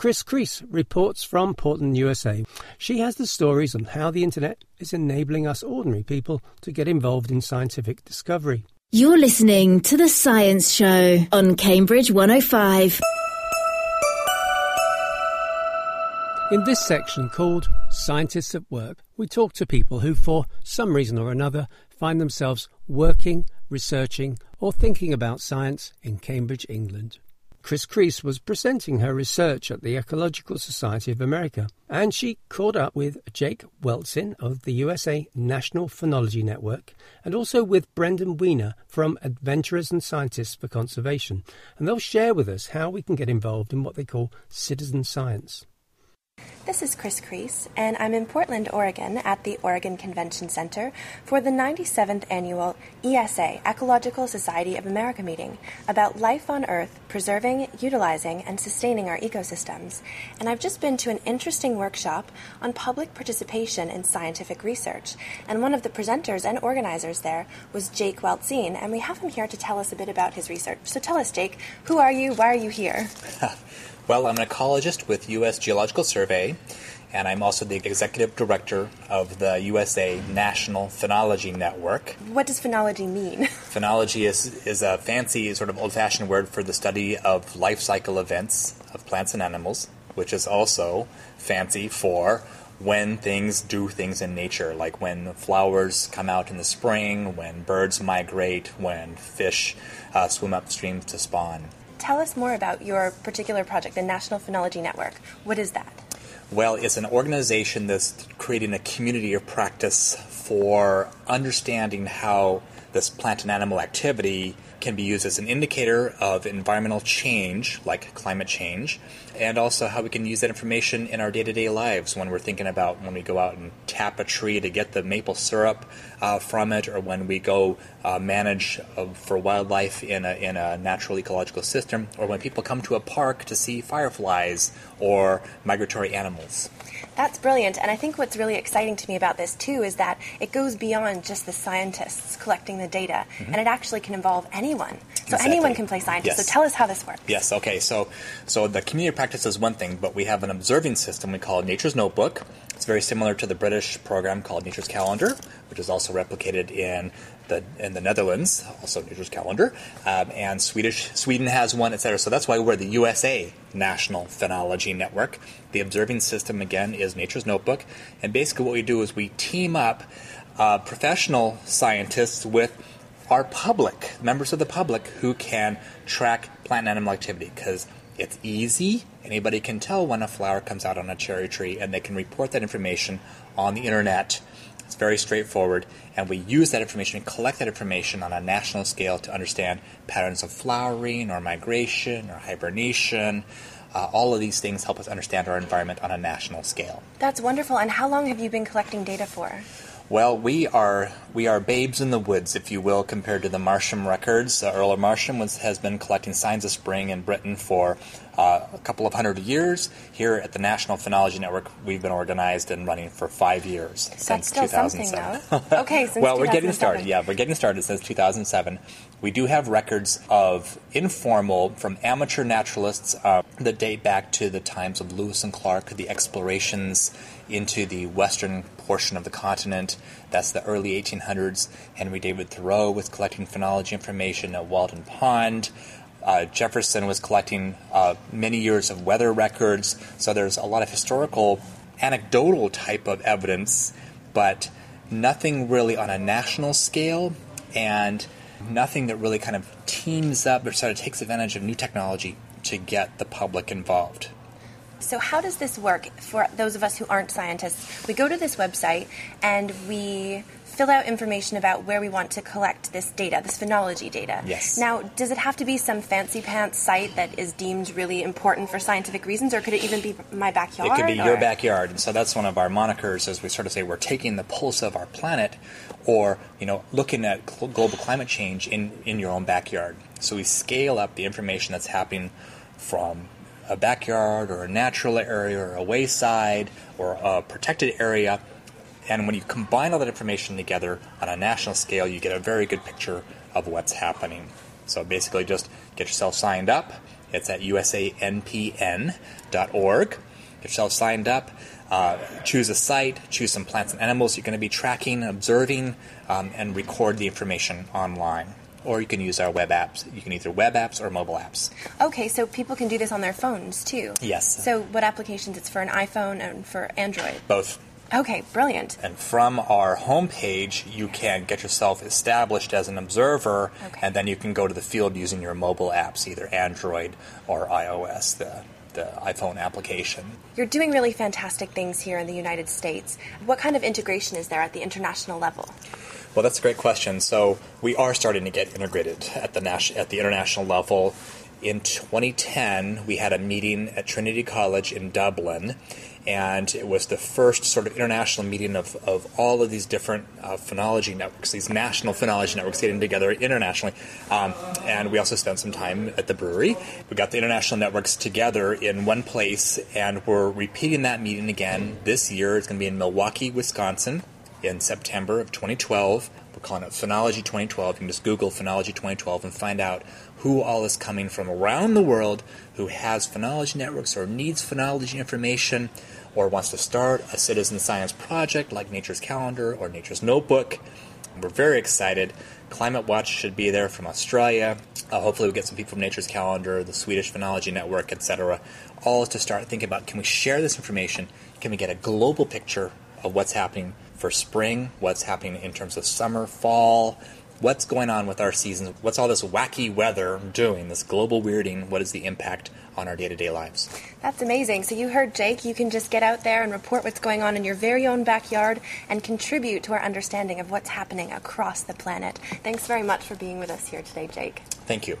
Chris Creese reports from Portland, USA. She has the stories on how the internet is enabling us ordinary people to get involved in scientific discovery. You're listening to The Science Show on Cambridge 105. In this section called Scientists at Work, we talk to people who, for some reason or another, find themselves working, researching, or thinking about science in Cambridge, England. Chris Creese was presenting her research at the Ecological Society of America, and she caught up with Jake Weltzin of the USA National Phenology Network, and also with Brendan Weiner from Adventurers and Scientists for Conservation, and they'll share with us how we can get involved in what they call citizen science. This is Chris Creese, and I'm in Portland, Oregon at the Oregon Convention Center for the 97th annual ESA, Ecological Society of America meeting about life on Earth, preserving, utilizing, and sustaining our ecosystems. And I've just been to an interesting workshop on public participation in scientific research. And one of the presenters and organizers there was Jake Weltzin, and we have him here to tell us a bit about his research. So tell us, Jake, who are you? Why are you here? Well, I'm an ecologist with U.S. Geological Survey, and I'm also the executive director of the USA National Phenology Network. What does phenology mean? Phenology is, is a fancy, sort of old fashioned word for the study of life cycle events of plants and animals, which is also fancy for when things do things in nature, like when flowers come out in the spring, when birds migrate, when fish uh, swim upstream to spawn. Tell us more about your particular project, the National Phenology Network. What is that? Well, it's an organization that's creating a community of practice for understanding how this plant and animal activity can be used as an indicator of environmental change, like climate change, and also how we can use that information in our day to day lives when we're thinking about when we go out and tap a tree to get the maple syrup uh, from it, or when we go uh, manage uh, for wildlife in a, in a natural ecological system, or when people come to a park to see fireflies or migratory animals. That's brilliant. And I think what's really exciting to me about this, too, is that it goes beyond just the scientists collecting the data, mm-hmm. and it actually can involve anyone. So exactly. anyone can play scientist. Yes. So tell us how this works. Yes, okay. So, so the community practice is one thing, but we have an observing system we call Nature's Notebook. It's very similar to the British program called Nature's Calendar, which is also replicated in the in the Netherlands, also Nature's Calendar, um, and Swedish Sweden has one, etc. So that's why we're the USA National Phenology Network. The observing system again is Nature's Notebook, and basically what we do is we team up uh, professional scientists with our public, members of the public, who can track plant and animal activity because it's easy. Anybody can tell when a flower comes out on a cherry tree, and they can report that information on the internet it's very straightforward, and we use that information and collect that information on a national scale to understand patterns of flowering or migration or hibernation. Uh, all of these things help us understand our environment on a national scale. That's wonderful. And how long have you been collecting data for? Well, we are we are babes in the woods, if you will, compared to the Marsham records. Uh, Earl of Marsham was, has been collecting signs of spring in Britain for uh, a couple of hundred years. Here at the National Phenology Network, we've been organized and running for five years That's since still 2007. Something, okay, since well, we're getting started. Yeah, we're getting started since 2007. We do have records of informal from amateur naturalists uh, that date back to the times of Lewis and Clark, the explorations into the western portion of the continent. That's the early 1800s. Henry David Thoreau was collecting phenology information at Walden Pond. Uh, Jefferson was collecting uh, many years of weather records. So there's a lot of historical, anecdotal type of evidence, but nothing really on a national scale and nothing that really kind of teams up or sort of takes advantage of new technology to get the public involved. So, how does this work for those of us who aren't scientists? We go to this website and we fill out information about where we want to collect this data, this phenology data. Yes. Now, does it have to be some fancy pants site that is deemed really important for scientific reasons, or could it even be my backyard? It could be or? your backyard, and so that's one of our monikers, as we sort of say we're taking the pulse of our planet, or you know, looking at global climate change in in your own backyard. So we scale up the information that's happening from a backyard or a natural area or a wayside or a protected area. And when you combine all that information together on a national scale, you get a very good picture of what's happening. So basically, just get yourself signed up It's at usanpn.org. Get yourself signed up. Uh, choose a site, choose some plants and animals you're going to be tracking, observing, um, and record the information online. Or you can use our web apps. You can either web apps or mobile apps. Okay, so people can do this on their phones too. Yes. So, what applications? It's for an iPhone and for Android. Both. Okay, brilliant. And from our homepage, you can get yourself established as an observer, Okay. and then you can go to the field using your mobile apps, either Android or iOS, the, the iPhone application. You're doing really fantastic things here in the United States. What kind of integration is there at the international level? Well, that's a great question. So we are starting to get integrated at the nas- at the international level. In 2010, we had a meeting at Trinity College in Dublin, and it was the first sort of international meeting of, of all of these different uh, phenology networks, these national phenology networks getting together internationally. Um, and we also spent some time at the brewery. We got the international networks together in one place, and we're repeating that meeting again this year. It's going to be in Milwaukee, Wisconsin in September of 2012. We're calling it Phenology 2012. You can just Google Phenology 2012 and find out who all is coming from around the world who has phenology networks or needs phenology information or wants to start a citizen science project like Nature's Calendar or Nature's Notebook. We're very excited. Climate Watch should be there from Australia. Uh, hopefully, we get some people from Nature's Calendar, the Swedish Phenology Network, etc. All to start thinking about can we share this information? Can we get a global picture of what's happening for spring, what's happening in terms of summer, fall, what's going on with our seasons, what's all this wacky weather doing, this global weirding, what is the impact on our day to day lives? That's amazing. So, you heard Jake. You can just get out there and report what's going on in your very own backyard and contribute to our understanding of what's happening across the planet. Thanks very much for being with us here today, Jake. Thank you.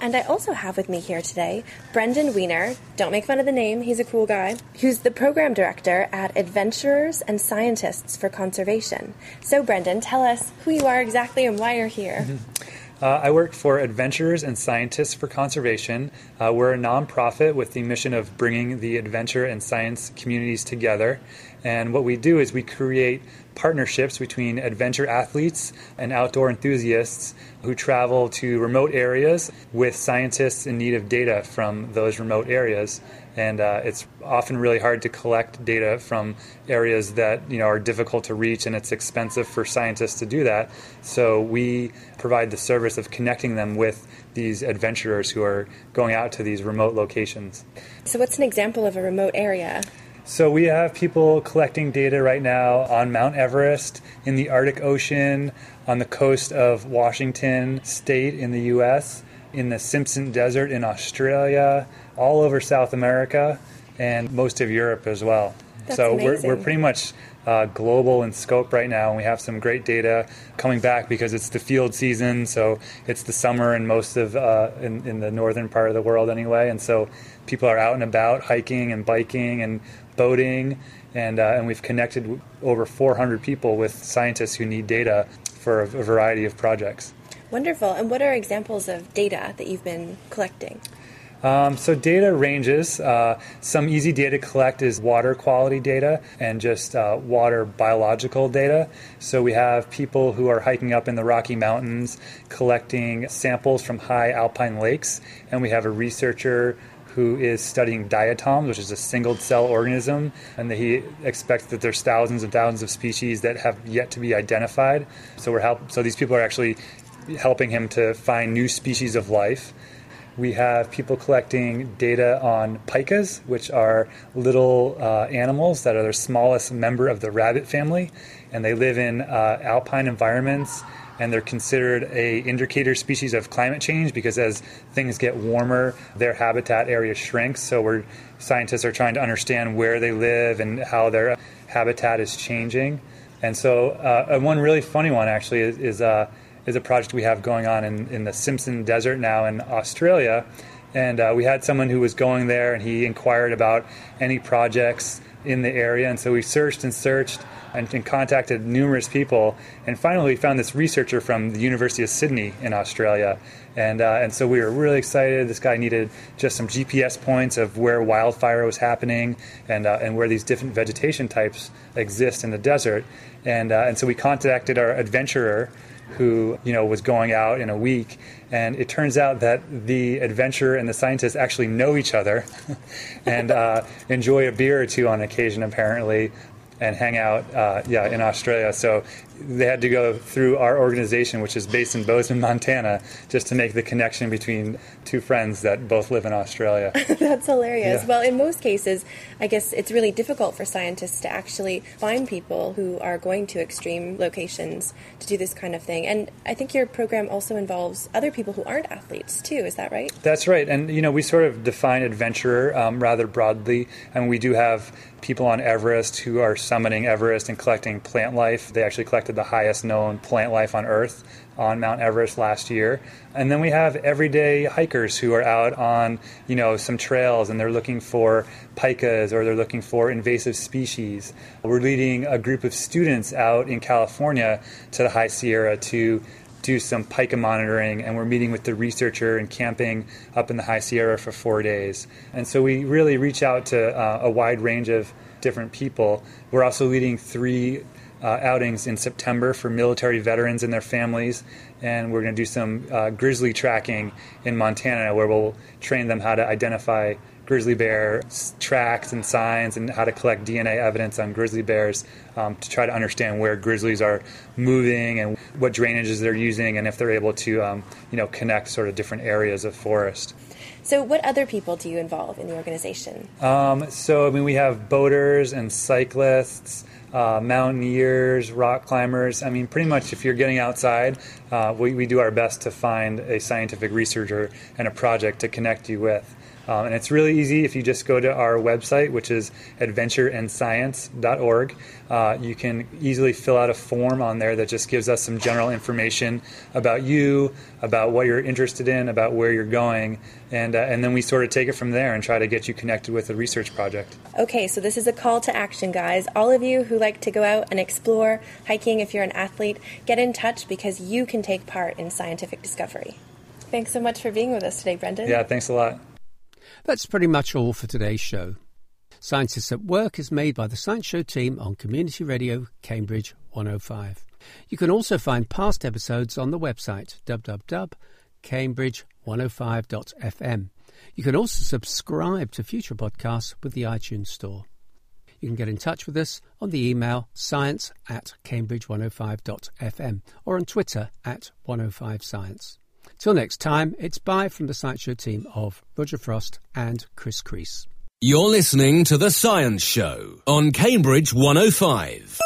And I also have with me here today Brendan Weiner. Don't make fun of the name, he's a cool guy. Who's the program director at Adventurers and Scientists for Conservation. So, Brendan, tell us who you are exactly and why you're here. Mm-hmm. Uh, I work for Adventurers and Scientists for Conservation. Uh, we're a nonprofit with the mission of bringing the adventure and science communities together. And what we do is we create partnerships between adventure athletes and outdoor enthusiasts who travel to remote areas with scientists in need of data from those remote areas. And uh, it's often really hard to collect data from areas that you know are difficult to reach, and it's expensive for scientists to do that. So we provide the service of connecting them with these adventurers who are going out to these remote locations. So, what's an example of a remote area? So we have people collecting data right now on Mount Everest, in the Arctic Ocean, on the coast of Washington State in the U.S., in the Simpson Desert in Australia, all over South America, and most of Europe as well. That's so we're, we're pretty much uh, global in scope right now, and we have some great data coming back because it's the field season. So it's the summer in most of uh, in, in the northern part of the world anyway, and so people are out and about hiking and biking and boating, and uh, and we've connected over 400 people with scientists who need data for a, a variety of projects. Wonderful. And what are examples of data that you've been collecting? Um, so data ranges. Uh, some easy data to collect is water quality data and just uh, water biological data. So we have people who are hiking up in the Rocky Mountains collecting samples from high alpine lakes, and we have a researcher who is studying diatoms, which is a single cell organism, and he expects that there's thousands and thousands of species that have yet to be identified. So we're help. So these people are actually helping him to find new species of life. We have people collecting data on pikas, which are little uh, animals that are the smallest member of the rabbit family, and they live in uh, alpine environments. And they're considered a indicator species of climate change because as things get warmer, their habitat area shrinks. So we're scientists are trying to understand where they live and how their habitat is changing. And so, uh, one really funny one actually is, is uh, is a project we have going on in, in the Simpson Desert now in Australia. And uh, we had someone who was going there and he inquired about any projects in the area. And so we searched and searched and, and contacted numerous people. And finally, we found this researcher from the University of Sydney in Australia. And, uh, and so we were really excited. This guy needed just some GPS points of where wildfire was happening and, uh, and where these different vegetation types exist in the desert. And, uh, and so we contacted our adventurer who you know was going out in a week, and it turns out that the adventurer and the scientist actually know each other, and uh, enjoy a beer or two on occasion apparently, and hang out uh, yeah in Australia. So they had to go through our organization, which is based in Bozeman, Montana, just to make the connection between two friends that both live in Australia. That's hilarious. Yeah. Well, in most cases, I guess it's really difficult for scientists to actually find people who are going to extreme locations to do this kind of thing. And I think your program also involves other people who aren't athletes, too. Is that right? That's right. And, you know, we sort of define adventurer um, rather broadly. And we do have people on Everest who are summiting Everest and collecting plant life. They actually collected the highest known plant life on Earth on Mount Everest last year. And then we have everyday hikers who are out on, you know, some trails and they're looking for pikas or they're looking for invasive species. We're leading a group of students out in California to the High Sierra to do some pika monitoring and we're meeting with the researcher and camping up in the High Sierra for four days. And so we really reach out to uh, a wide range of different people. We're also leading three uh, outings in September for military veterans and their families, and we're going to do some uh, grizzly tracking in Montana where we'll train them how to identify grizzly bear tracks and signs and how to collect DNA evidence on grizzly bears um, to try to understand where grizzlies are moving and what drainages they're using and if they're able to um, you know connect sort of different areas of forest. So, what other people do you involve in the organization? Um, so, I mean, we have boaters and cyclists. Uh, mountaineers, rock climbers. I mean, pretty much if you're getting outside, uh, we, we do our best to find a scientific researcher and a project to connect you with. Um, and it's really easy if you just go to our website, which is adventureandscience.org. Uh, you can easily fill out a form on there that just gives us some general information about you, about what you're interested in, about where you're going, and, uh, and then we sort of take it from there and try to get you connected with a research project. Okay, so this is a call to action, guys. All of you who like to go out and explore hiking, if you're an athlete, get in touch because you can take part in scientific discovery. Thanks so much for being with us today, Brendan. Yeah, thanks a lot. That's pretty much all for today's show. Scientists at Work is made by the Science Show team on Community Radio Cambridge 105. You can also find past episodes on the website www.cambridge105.fm. You can also subscribe to future podcasts with the iTunes Store. You can get in touch with us on the email science at cambridge105.fm or on Twitter at 105science. Till next time, it's bye from the Science Show team of Roger Frost and Chris Creese. You're listening to The Science Show on Cambridge 105.